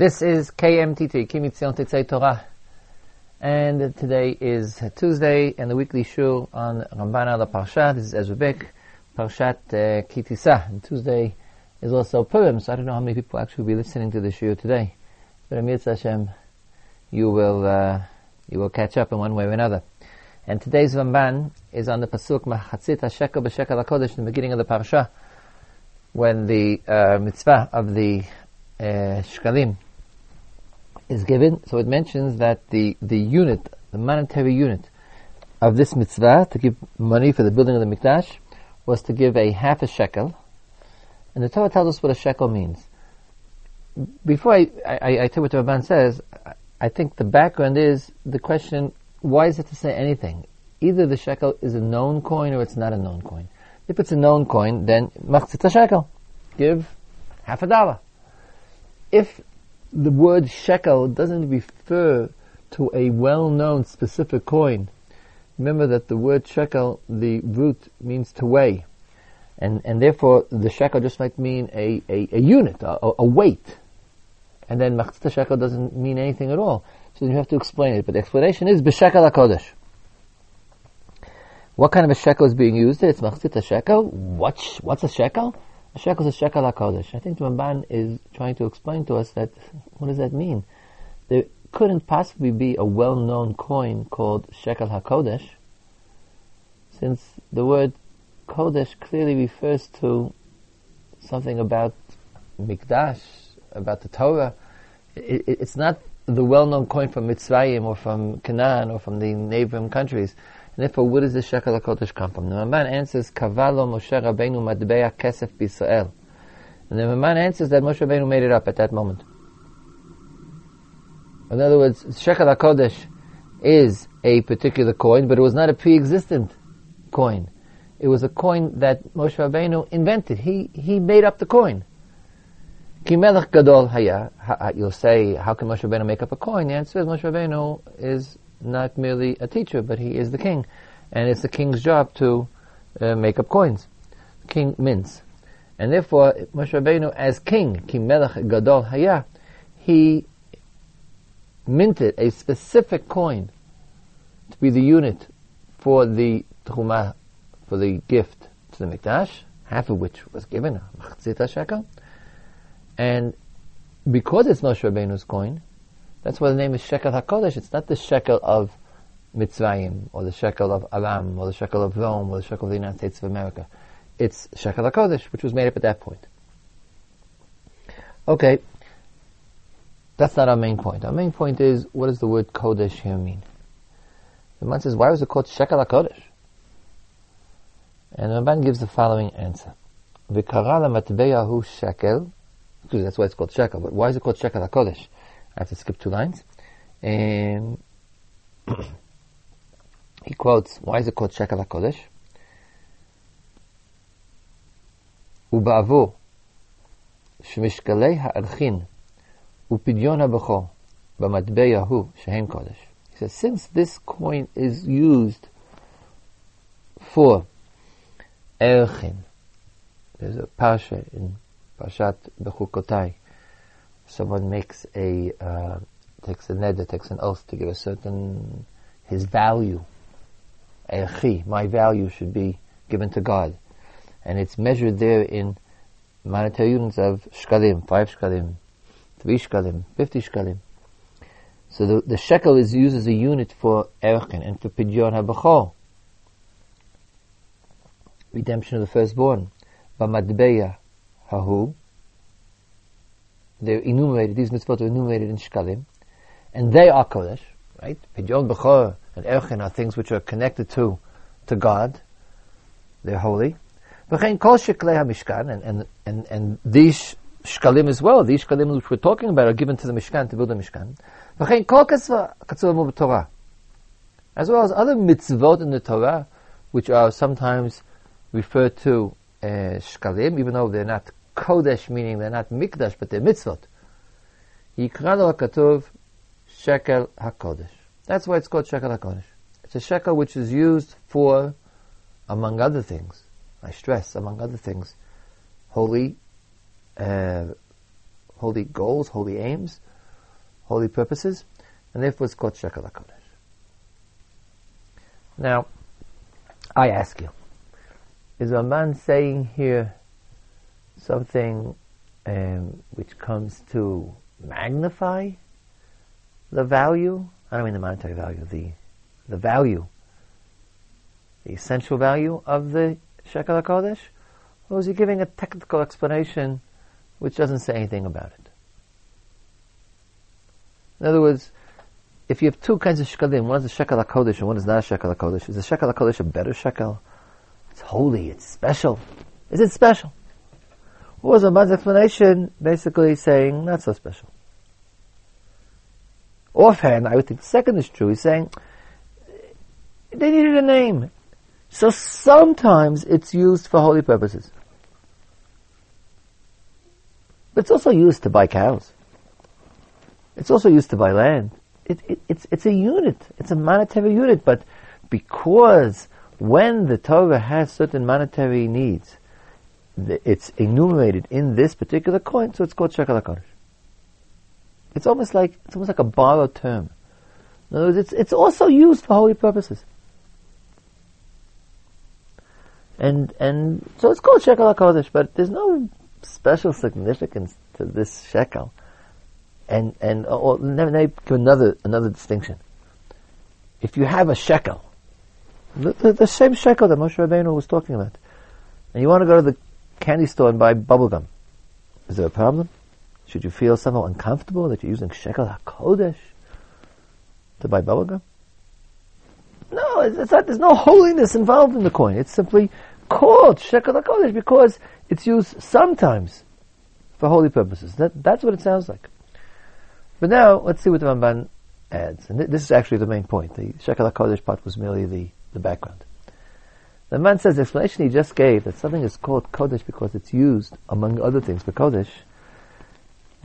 This is KMTT, Ki MiTzion Tetzei Torah. And today is Tuesday and the weekly shiur on Ramban the Parsha. This is Ezra Bick, Parshat uh, Ki Tisa. And Tuesday is also Purim, so I don't know how many people actually will be listening to the shiur today. But Amir Hashem, you will, uh, you will catch up in one way or another. And today's Ramban is on the Pasuk Machatzit HaShekel B'Shekel HaKodesh in the beginning of the Parsha, when the uh, mitzvah of the uh, Shkalim is given. So it mentions that the, the unit, the monetary unit of this mitzvah to give money for the building of the mikdash was to give a half a shekel. And the Torah tells us what a shekel means. Before I, I, I tell what the Ramban says, I think the background is the question, why is it to say anything? Either the shekel is a known coin or it's not a known coin. If it's a known coin, then machzit shekel. Give half a dollar. If the word shekel doesn't refer to a well-known specific coin. Remember that the word shekel, the root means to weigh. And, and therefore the shekel just might mean a, a, a unit, a, a, weight. And then machzita shekel doesn't mean anything at all. So you have to explain it. But the explanation is b'shekel HaKodesh. What kind of a shekel is being used It's machzita shekel. What's, what's a shekel? A shekel is a shekel HaKodesh. I think the Ramban is trying to explain to us that, what does that mean? There couldn't possibly be a well-known coin called shekel HaKodesh, since the word Kodesh clearly refers to something about Mikdash, about the Torah. It, it, it's not the well-known coin from Mitzrayim or from Canaan or from the neighboring countries. Therefore, where does the shekel HaKodesh come from? The Ramban answers, Kavalo Moshe Rabbeinu Madbeya Kesef B'Yisrael. And the Ramban answers that Moshe Rabbeinu made it up at that moment. In other words, shekel HaKodesh is a particular coin, but it was not a pre-existent coin. It was a coin that Moshe Rabbeinu invented. He, he made up the coin. Ki melech gadol haya. You'll say, how can Moshe Rabbeinu make up a coin? The answer is Moshe Rabbeinu is not merely a teacher, but he is the king. And it's the king's job to uh, make up coins. King mints. And therefore, Moshe Rabbeinu, as king, King Melech Gadol Haya, he minted a specific coin to be the unit for the truma, for the gift to the Mikdash, half of which was given, shekel. And because it's Moshe Rabbeinu's coin, that's why the name is Shekel HaKodesh. It's not the Shekel of Mitzrayim, or the Shekel of Aram, or the Shekel of Rome, or the Shekel of the United States of America. It's Shekel HaKodesh, which was made up at that point. Okay. That's not our main point. Our main point is, what does the word Kodesh here mean? The man says, why was it called Shekel HaKodesh? And the Ramban gives the following answer. V'kara matbeyahu shekel, because that's why it's called shekel, but why is it called shekel HaKodesh? I have to skip two lines. And he quotes, why is it called Shekel HaKodesh? ובעבור שמשקלי הערכין ופדיון הבכור במטבע ההוא שהם קודש. He says, since this coin is used for ערכין, there's a parsha in Parshat Bechukotai, someone makes a uh, takes a neder, takes an oath to give a certain his value, my value should be given to God, and it's measured there in monetary units of shkalim, five shkalim, three shkalim, fifty shkalim. So the, the shekel is used as a unit for erchin and for pidyon habechor, redemption of the firstborn. B'madbeya hahu, they're enumerated, these mitzvot are enumerated in shkalim, and they are kodesh, right? Pidyon b'chor and erchen are things which are connected to, to God. They're holy. V'chein kol sheklei ha-mishkan, and, and, and, these shkalim as well, these shkalim which we're talking about are given to the mishkan, to build the mishkan. V'chein kol katzva Torah. As well as other mitzvot in the Torah, which are sometimes referred to as shkalim, even though they're not kodesh, meaning they're not mikdash, but they're mitzvot. Yikra lo hakatuv shekel hakodesh. That's why it's called shekel hakodesh. It's a shekel which is used for, among other things, I stress, among other things, holy, uh, holy goals, holy aims, holy purposes, and therefore it's called Shekel HaKodesh. Now, I ask you, is Ramban saying here something um, which comes to magnify the value? I don't mean the monetary value, the the value, the essential value of the Shekel HaKodesh? Or is he giving a technical explanation which doesn't say anything about it? In other words, if you have two kinds of shekalim, one is a shekel HaKodesh and one is not a shekel HaKodesh, is the shekel HaKodesh a better shekel? It's holy, it's special. Is it special? What was Ramban's explanation? Basically saying, not so special. Offhand, I would think the second is true. He's saying, they needed a name. So sometimes it's used for holy purposes. But it's also used to buy cows. It's also used to buy land. It, it, it's, it's a unit. It's a monetary unit. But because when the Torah has certain monetary needs, it's enumerated in this particular coin, so it's called shekel HaKodesh. It's almost like, it's almost like a borrowed term. In other words, it's, it's also used for holy purposes. And, and, so it's called shekel HaKodesh, but there's no special significance to this shekel. And, and, uh, or, let me give another, another distinction. If you have a shekel, the, the, the same shekel that Moshe Rabbeinu was talking about, and you want to go to the candy store and buy bubblegum, is there a problem? Should you feel somehow uncomfortable that you're using shekel HaKodesh to buy bubblegum? No, it's not, there's no holiness involved in the coin. It's simply called shekel HaKodesh because it's used sometimes for holy purposes. That, that's what it sounds like. But now, let's see what the Ramban adds. And th- this is actually the main point. The shekel HaKodesh part was merely the, the background. The man says the explanation he just gave that something is called Kodesh because it's used, among other things, for Kodesh.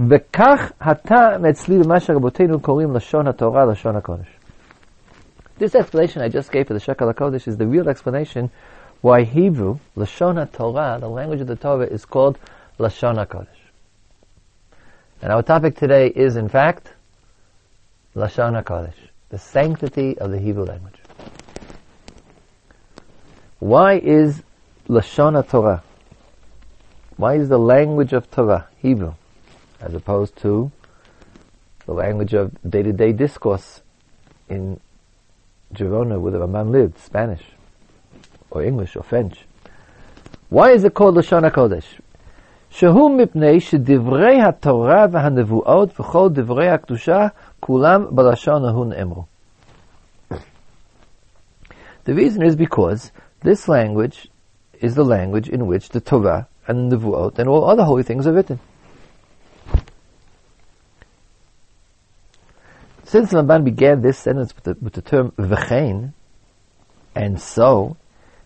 וכך הטעם אצלי במה שרבותינו קוראים לשון התורה, לשון הקודש. This explanation I just gave for the Shekel HaKodesh is the real explanation why Hebrew, Lashon Torah, the language of the Torah, is called Lashon HaKodesh. And our topic today is, in fact, Lashon HaKodesh, the sanctity of the Hebrew language. Why is Lashon Torah? Why is the language of Torah Hebrew, as opposed to the language of day-to-day discourse in Girona, where the Ramban lived, Spanish, or English, or French? Why is it called Lashon Kodesh? The reason is because this language is the language in which the Torah and the Nevuot and all other holy things are written. Since the began this sentence with the, with the term v'chein, and so,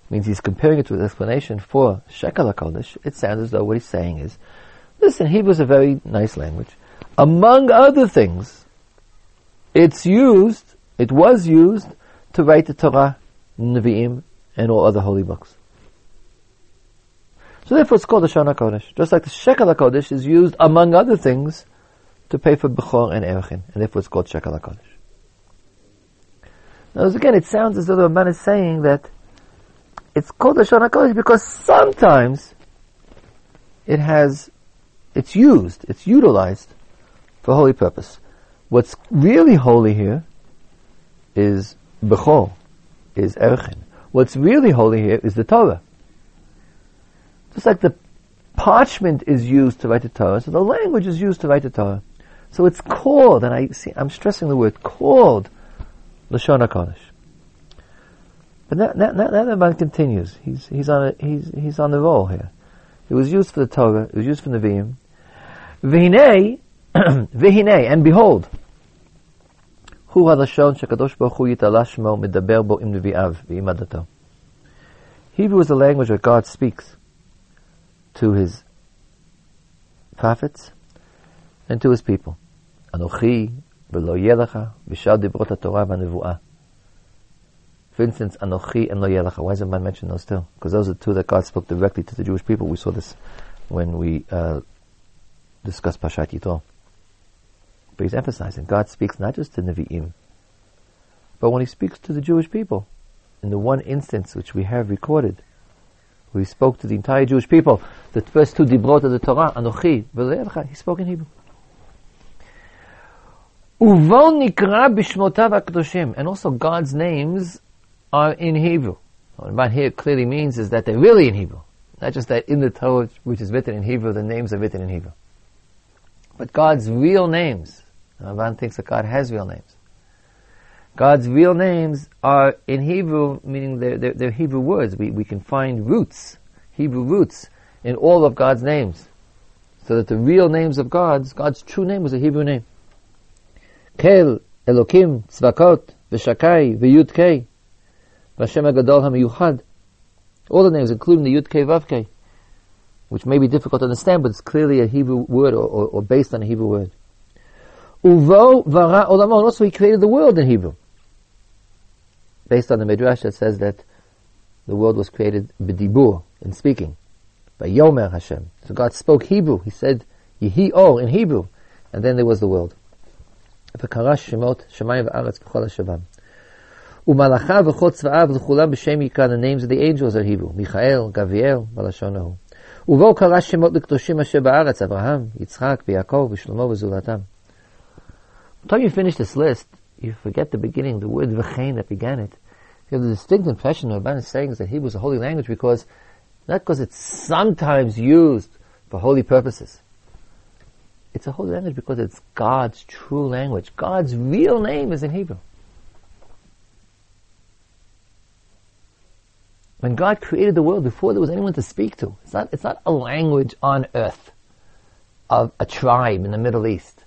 means he's comparing it to an explanation for Shekel HaKodesh, it sounds as though what he's saying is, listen, Hebrew is a very nice language. Among other things, it's used, it was used to write the Torah, Nevi'im, and all other holy books. So therefore it's called the Shana Kodesh. Just like the Shekel HaKodesh is used, among other things, to pay for Bechor and Erechin. And therefore it's called Shekel HaKodesh. Now again, it sounds as though the man is saying that it's called Lashon HaKodesh because sometimes it has, it's used, it's utilized for holy purpose. What's really holy here is Bechor, is Erchin. What's really holy here is the Torah. Just like the parchment is used to write the Torah, so the language is used to write the Torah. So it's called, and I see, I'm stressing the word called Lashon HaKodesh. But now, now, the man continues. He's, he's on a, he's, he's on the roll here. It was used for the Torah, it was used for Nevi'im. V'hinei, v'hinei, and behold, hu halashon shekadosh baruch hu yitala shmo medaber bo im nevi'av v'im adato. Hebrew is the language that God speaks to his prophets and to his people. V'lo yelecha v'shal dibrot HaTorah v'nevu'ah. For instance, Anochi and Lo Yelecha. Why does the man mention those two? Because those are the two that God spoke directly to the Jewish people. We saw this when we uh, discuss Pashat Yitro. But he's emphasizing God speaks not just to Nevi'im, but when he speaks to the Jewish people, in the one instance which we have recorded, where he spoke to the entire Jewish people, the first two dibrot of the Torah, Anochi, he spoke in Hebrew. And also God's names are in Hebrew. What about here clearly means is that they're really in Hebrew. Not just that in the Torah, which is written in Hebrew, the names are written in Hebrew. But God's real names, Uh, Ramban thinks that God has real names. God's real names are in Hebrew, meaning they're, they're, they're Hebrew words. We, we can find roots, Hebrew roots, in all of God's names. So that the real names of God's, God's true name was a Hebrew name. Kel, Elokim, Tzvakot, Veshakai, V'Yud Kei, Vashem HaGadol HaMiyuchad. All the names, including the Yud Kei Vav Kei, which may be difficult to understand, but it's clearly a Hebrew word or, or, or based on a Hebrew word. Uvo Vara Olamon. Also, he created the world in Hebrew based on the Midrash that says that the world was created b'dibur, in speaking, by Yomer Hashem. So God spoke Hebrew. He said Yehi Or in Hebrew, and then there was the world. וקרש שמות שמיים וארץ בכל השבם. ומלאכיו וכל צבאיו לכולם בשם יקרא, the names of the angels are Hebrew, מיכאל, גביאל, בלשון ההוא. ובו קרא שמות לקדושים אשר בארץ, אברהם, יצחק ויעקב ושלמה וזולתם. Until you finish this list, you forget the beginning, the word v'chein that began it. You have the distinct impression of Ramban saying that Hebrew is a holy language because, not because it's sometimes used for holy purposes. It's a holy language because it's God's true language. God's real name is in Hebrew. When God created the world before there was anyone to speak to, it's not, it's not a language on earth of a tribe in the Middle East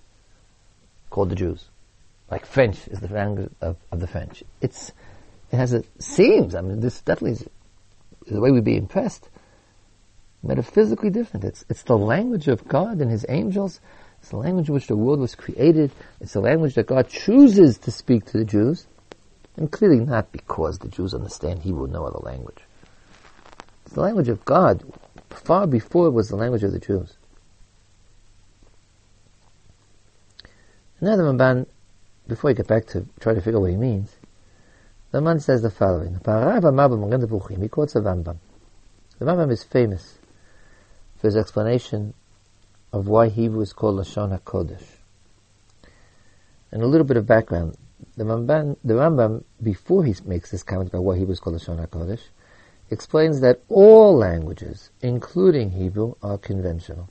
called the Jews like French is the language of, of the French. It's, it has a, seems, I mean, this definitely is the way we'd be impressed, metaphysically different. It's, it's the language of God and His angels. It's the language in which the world was created. It's the language that God chooses to speak to the Jews. And clearly not because the Jews understand Hebrew, no other language. It's the language of God. Far before it was the language of the Jews. Now the Ramban before I get back to try to figure out what he means, the man says the following. He quotes the Rambam. The Rambam is famous for his explanation of why Hebrew is called Lashon HaKodesh. And a little bit of background. The Rambam, the Rambam before he makes this comment about why Hebrew is called Lashon HaKodesh, explains that all languages, including Hebrew, are conventional.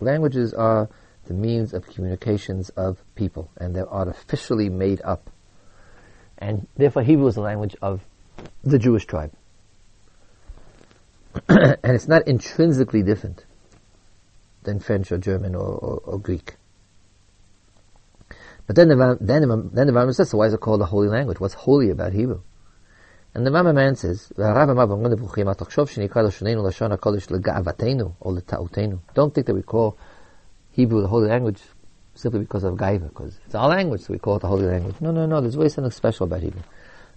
Languages are the means of communications of people, and they're artificially made up. And therefore, Hebrew is the language of the Jewish tribe. and it's not intrinsically different than French or German or, or, or Greek. But then the, then, the, then the Rambam says, so why is it called a holy language? What's holy about Hebrew? And the Rambam answers, Don't think that we call Hebrew, the holy language, simply because of Gaiva, because it's our language, so we call it the holy language. No, no, no, there's always something special about Hebrew.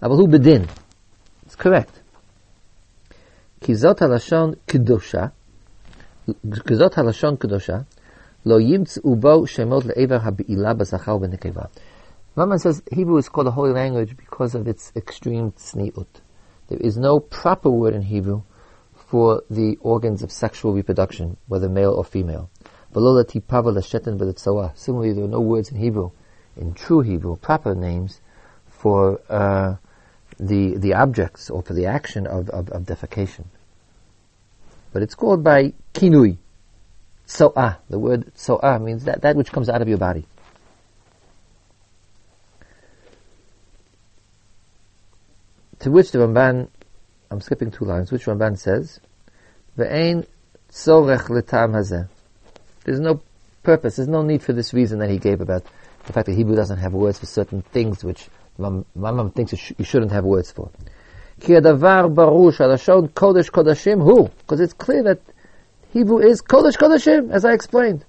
Avahu bedin. It's correct. Kizot halashon kedosha, kizot halashon kedosha, lo yimtzu bo shemot le'ever ha'bi'ila b'zachar v'nekeva. Rambam says Hebrew is called a holy language because of its extreme tzniut. There is no proper word in Hebrew for the organs of sexual reproduction, whether male or female. Similarly, there are no words in Hebrew, in true Hebrew, proper names for uh, the the objects or for the action of, of, of defecation. But it's called by kinui. So'ah. The word so'ah means that, that which comes out of your body. To which the Ramban, I'm skipping two lines, which Ramban says, Ve'ein tzorech letam hazeh. There's no purpose, there's no need for this reason that he gave about the fact that Hebrew doesn't have words for certain things which Rambam thinks you shouldn't have words for. Ki adavar barush alashon kodesh kodashim hu. Because it's clear that Hebrew is Kodesh Kodeshim, as I explained.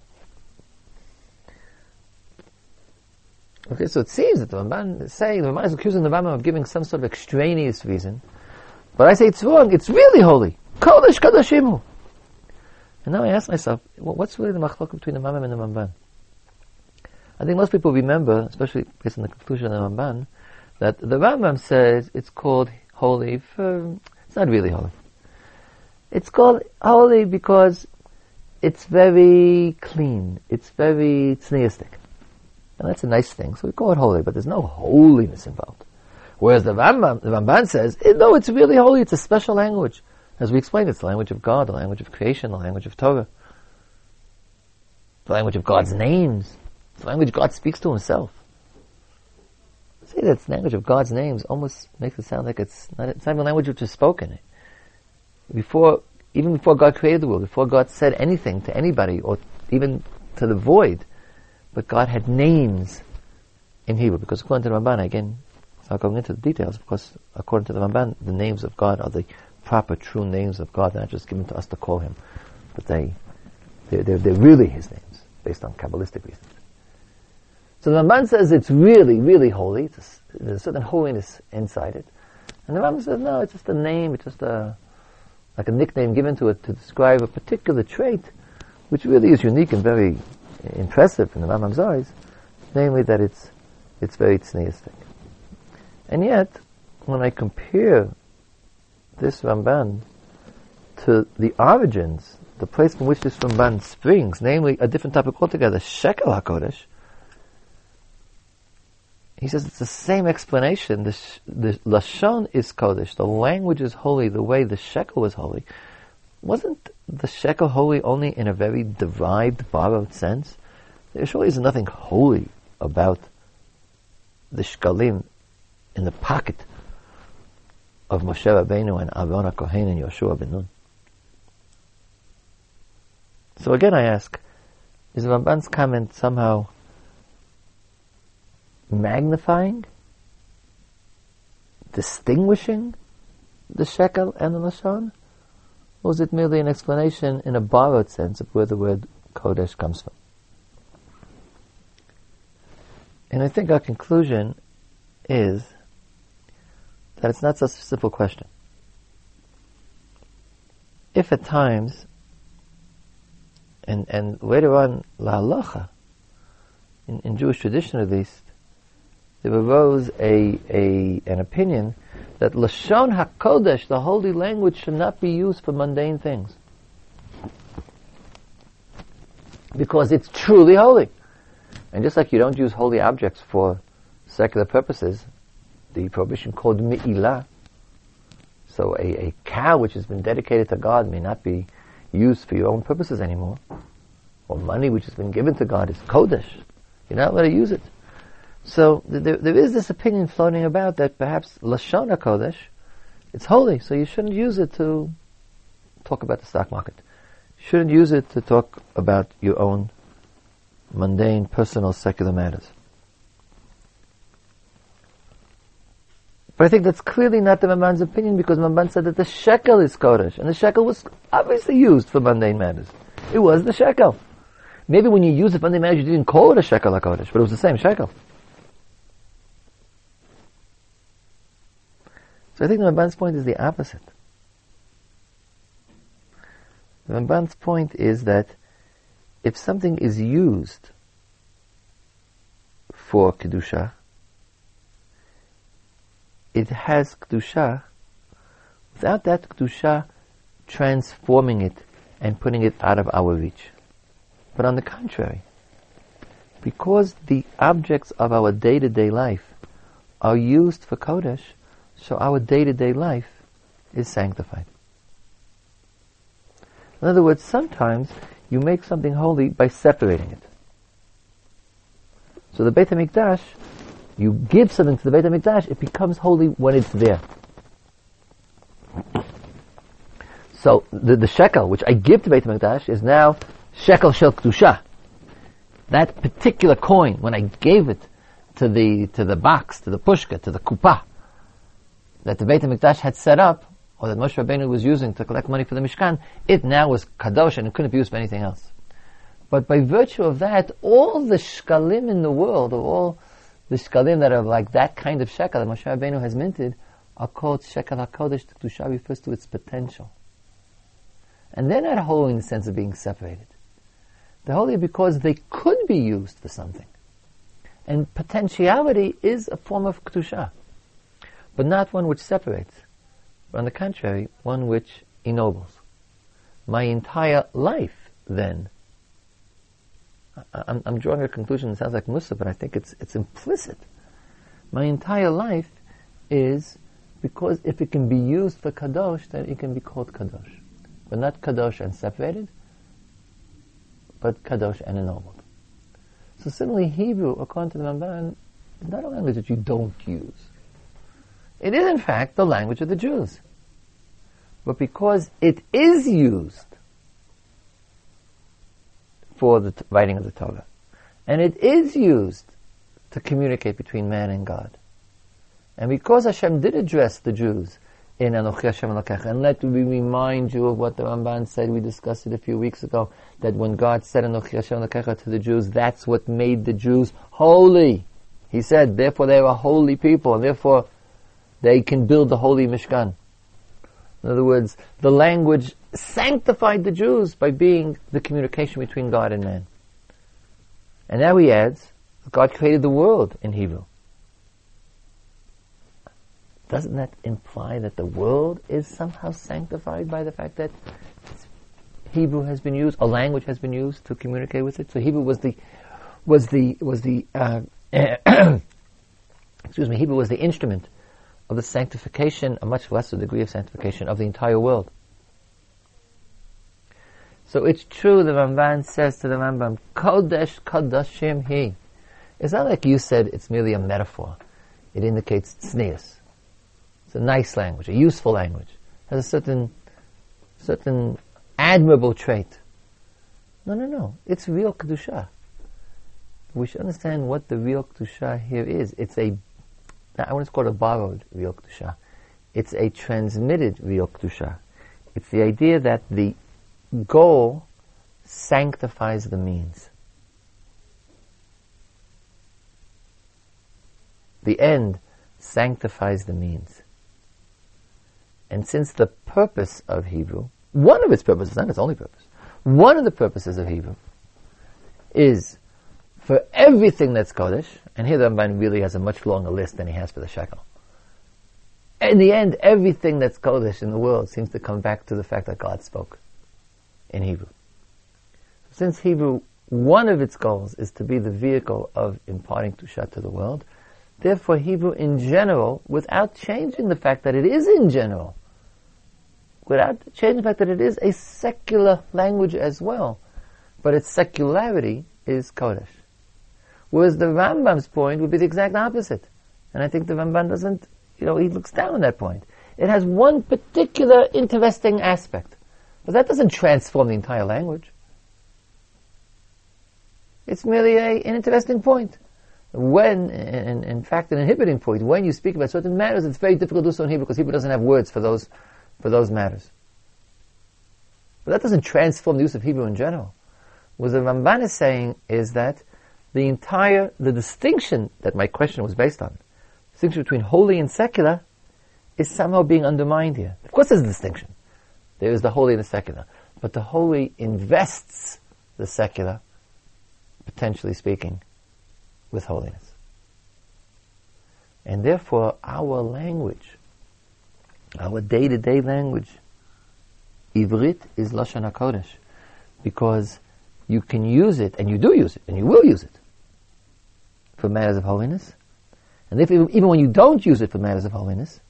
Okay, so it seems that the Ramban is saying, the Ramban is accusing the Rambam of giving some sort of extraneous reason. But I say it's wrong, it's really holy. Kodesh Kodeshim And now I ask myself, what's really the machlok between the Rambam and the Ramban? I think most people remember, especially based on the conclusion of the Ramban, that the Rambam says it's called holy for, it's not really holy. It's called holy because it's very clean. It's very tzniistic. And that's a nice thing. So we call it holy, but there's no holiness involved. Whereas the Rambam, the Ramban says, eh, no, it's really holy. It's a special language. As we explained, it's the language of God, the language of creation, the language of Torah, the language of God's names, the language God speaks to Himself. Say that language of God's names almost makes it sound like it's not, it's not even a language which is spoken. Before, even before God created the world, before God said anything to anybody, or even to the void, but God had names in Hebrew, because according to the Ramban, again, without going into the details, because according to the Ramban, the names of God are the proper, true names of God. Not just given to us to call Him, but they, they're, they're, they're really His names, based on Kabbalistic reasons. So the Ramban says it's really, really holy. A, there's a certain holiness inside it. And the Ramban says, no, it's just a name, it's just a, like a nickname given to it to describe a particular trait, which really is unique and very impressive in the Rambam's eyes, namely that it's, it's very tzniistic. And yet, when I compare this Ramban to the origins, the place from which this Ramban springs, namely a different topic altogether, Shekel HaKodesh, he says it's the same explanation. The, the Lashon is Kodesh, the language is holy, the way the Shekel was holy. Wasn't the Shekel holy only in a very derived, borrowed sense? There surely is nothing holy about the Shkalim in the pocket of Moshe Rabbeinu and Aaron Kohen and Yoshua ben Nun. So again I ask, is Ramban's comment somehow magnifying, distinguishing the shekel and the lashon? Or is it merely an explanation in a borrowed sense of where the word kodesh comes from? And I think our conclusion is that it's not such a simple question. If at times, and, and later on, la halacha, in, in Jewish tradition at least, there arose a, a, an opinion that Lashon HaKodesh, the holy language, should not be used for mundane things. Because it's truly holy. And just like you don't use holy objects for secular purposes, the prohibition called mi'ilah. So a, a cow which has been dedicated to God may not be used for your own purposes anymore. Or money which has been given to God is kodesh. You're not allowed to use it. So there, there is this opinion floating about that perhaps lashon kodesh, it's holy, so you shouldn't use it to talk about the stock market. You shouldn't use it to talk about your own mundane, personal, secular matters. But I think that's clearly not the Ramban's opinion because Ramban said that the shekel is Kodesh, and the shekel was obviously used for mundane matters. It was the shekel. Maybe when you use it for mundane matters, you didn't call it a shekel Kodesh, but it was the same shekel. So I think the Ramban's point is the opposite. The Ramban's point is that if something is used for Kedusha, it has Kedusha without that Kedusha transforming it and putting it out of our reach. But on the contrary, because the objects of our day-to-day life are used for Kodesh, so our day-to-day life is sanctified. In other words, sometimes you make something holy by separating it. So the Beit HaMikdash you give something to the Beit HaMikdash, it becomes holy when it's there. So the, the shekel, which I give to Beit HaMikdash, is now shekel shel kedusha. That particular coin, when I gave it to the to the box, to the pushka, to the kupa, that the Beit HaMikdash had set up, or that Moshe Rabbeinu was using to collect money for the Mishkan, it now was kadosh and it couldn't be used for anything else. But by virtue of that, all the shkalim in the world, or all the shkalim that are like that kind of shekel that Moshe Rabbeinu has minted are called shekel HaKodesh. The Kedusha refers to its potential. And they're not holy in the sense of being separated. They're holy because they could be used for something. And potentiality is a form of kedusha, but not one which separates. But on the contrary, one which ennobles. My entire life, then, I'm, I'm drawing a conclusion that sounds like Musa, but I think it's, it's implicit. My entire life is because if it can be used for kadosh, then it can be called kadosh. But not kadosh and separated, but kadosh and ennobled. So similarly, Hebrew, according to the Ramban, is not a language that you don't use. It is in fact the language of the Jews. But because it is used for the t- writing of the Torah, and it is used to communicate between man and God, and because Hashem did address the Jews in Anochi Hashem Elokecha, and let me remind you of what the Ramban said, we discussed it a few weeks ago, that when God said Anochi Hashem Elokecha to the Jews, that's what made the Jews holy. He said, therefore they are holy people, and therefore they can build the holy Mishkan. In other words, the language sanctified the Jews by being the communication between God and man. And now he adds, God created the world in Hebrew. Doesn't that imply that the world is somehow sanctified by the fact that Hebrew has been used, a language has been used to communicate with it? So Hebrew was the, was the, was the, uh, excuse me, Hebrew was the instrument of the sanctification, a much lesser degree of sanctification of the entire world. So it's true, the Ramban says to the Rambam, Kodesh Kodashim He. It's not like you said it's merely a metaphor. It indicates tznius. It's a nice language, a useful language. It has a certain, certain admirable trait. No, no, no. It's real Kedusha. We should understand what the real Kedusha here is. It's a I want to call it a borrowed real kedusha. It's a transmitted real kedusha. It's the idea that the goal sanctifies the means. The end sanctifies the means. And since the purpose of Hebrew, one of its purposes, not its only purpose, one of the purposes of Hebrew is for everything that's Kodesh, and here the Ramban really has a much longer list than he has for the shekel. In the end, everything that's Kodesh in the world seems to come back to the fact that God spoke in Hebrew. Since Hebrew, one of its goals is to be the vehicle of imparting Tushat to the world, therefore Hebrew in general, without changing the fact that it is in general, without changing the fact that it is a secular language as well, but its secularity is Kodesh. Whereas the Rambam's point would be the exact opposite. And I think the Rambam doesn't, you know, he looks down on that point. It has one particular interesting aspect. But that doesn't transform the entire language. It's merely a, an interesting point. When, in, fact, an inhibiting point, when you speak about certain matters, it's very difficult to do so in Hebrew because Hebrew doesn't have words for those, for those matters. But that doesn't transform the use of Hebrew in general. What the Ramban is saying is that the entire, the distinction that my question was based on, the distinction between holy and secular, is somehow being undermined here. Of course there's a distinction. There is the holy and the secular. But the holy invests the secular, potentially speaking, with holiness. And therefore, our language, our day-to-day language, Ivrit is Lashon HaKodesh, because you can use it, and you do use it, and you will use it, for matters of holiness. And if, even when you don't use it for matters of holiness,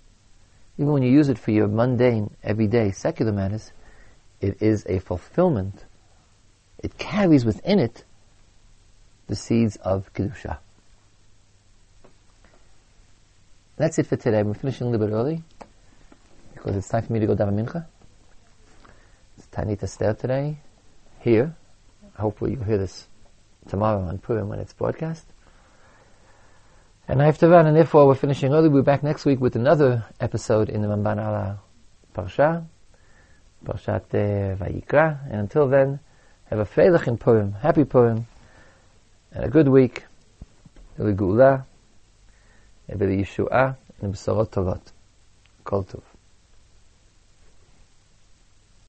even when you use it for your mundane, everyday, secular matters, it is a fulfillment. It carries within it the seeds of Kedusha. That's it for today. We're finishing a little bit early because it's time for me to go down to Mincha. It's Ta'anit Esther today, here. Hopefully you'll hear this tomorrow on Purim when it's broadcast. And I have to run, and therefore we're finishing early. We'll be back next week with another episode in the Ramban Allah Parsha, Parshat Vayikra. And until then, have a Freilich in Purim, happy Purim, and a good week, Iligula, Geula, the Yeshua, and the Tovot. Kol Tov.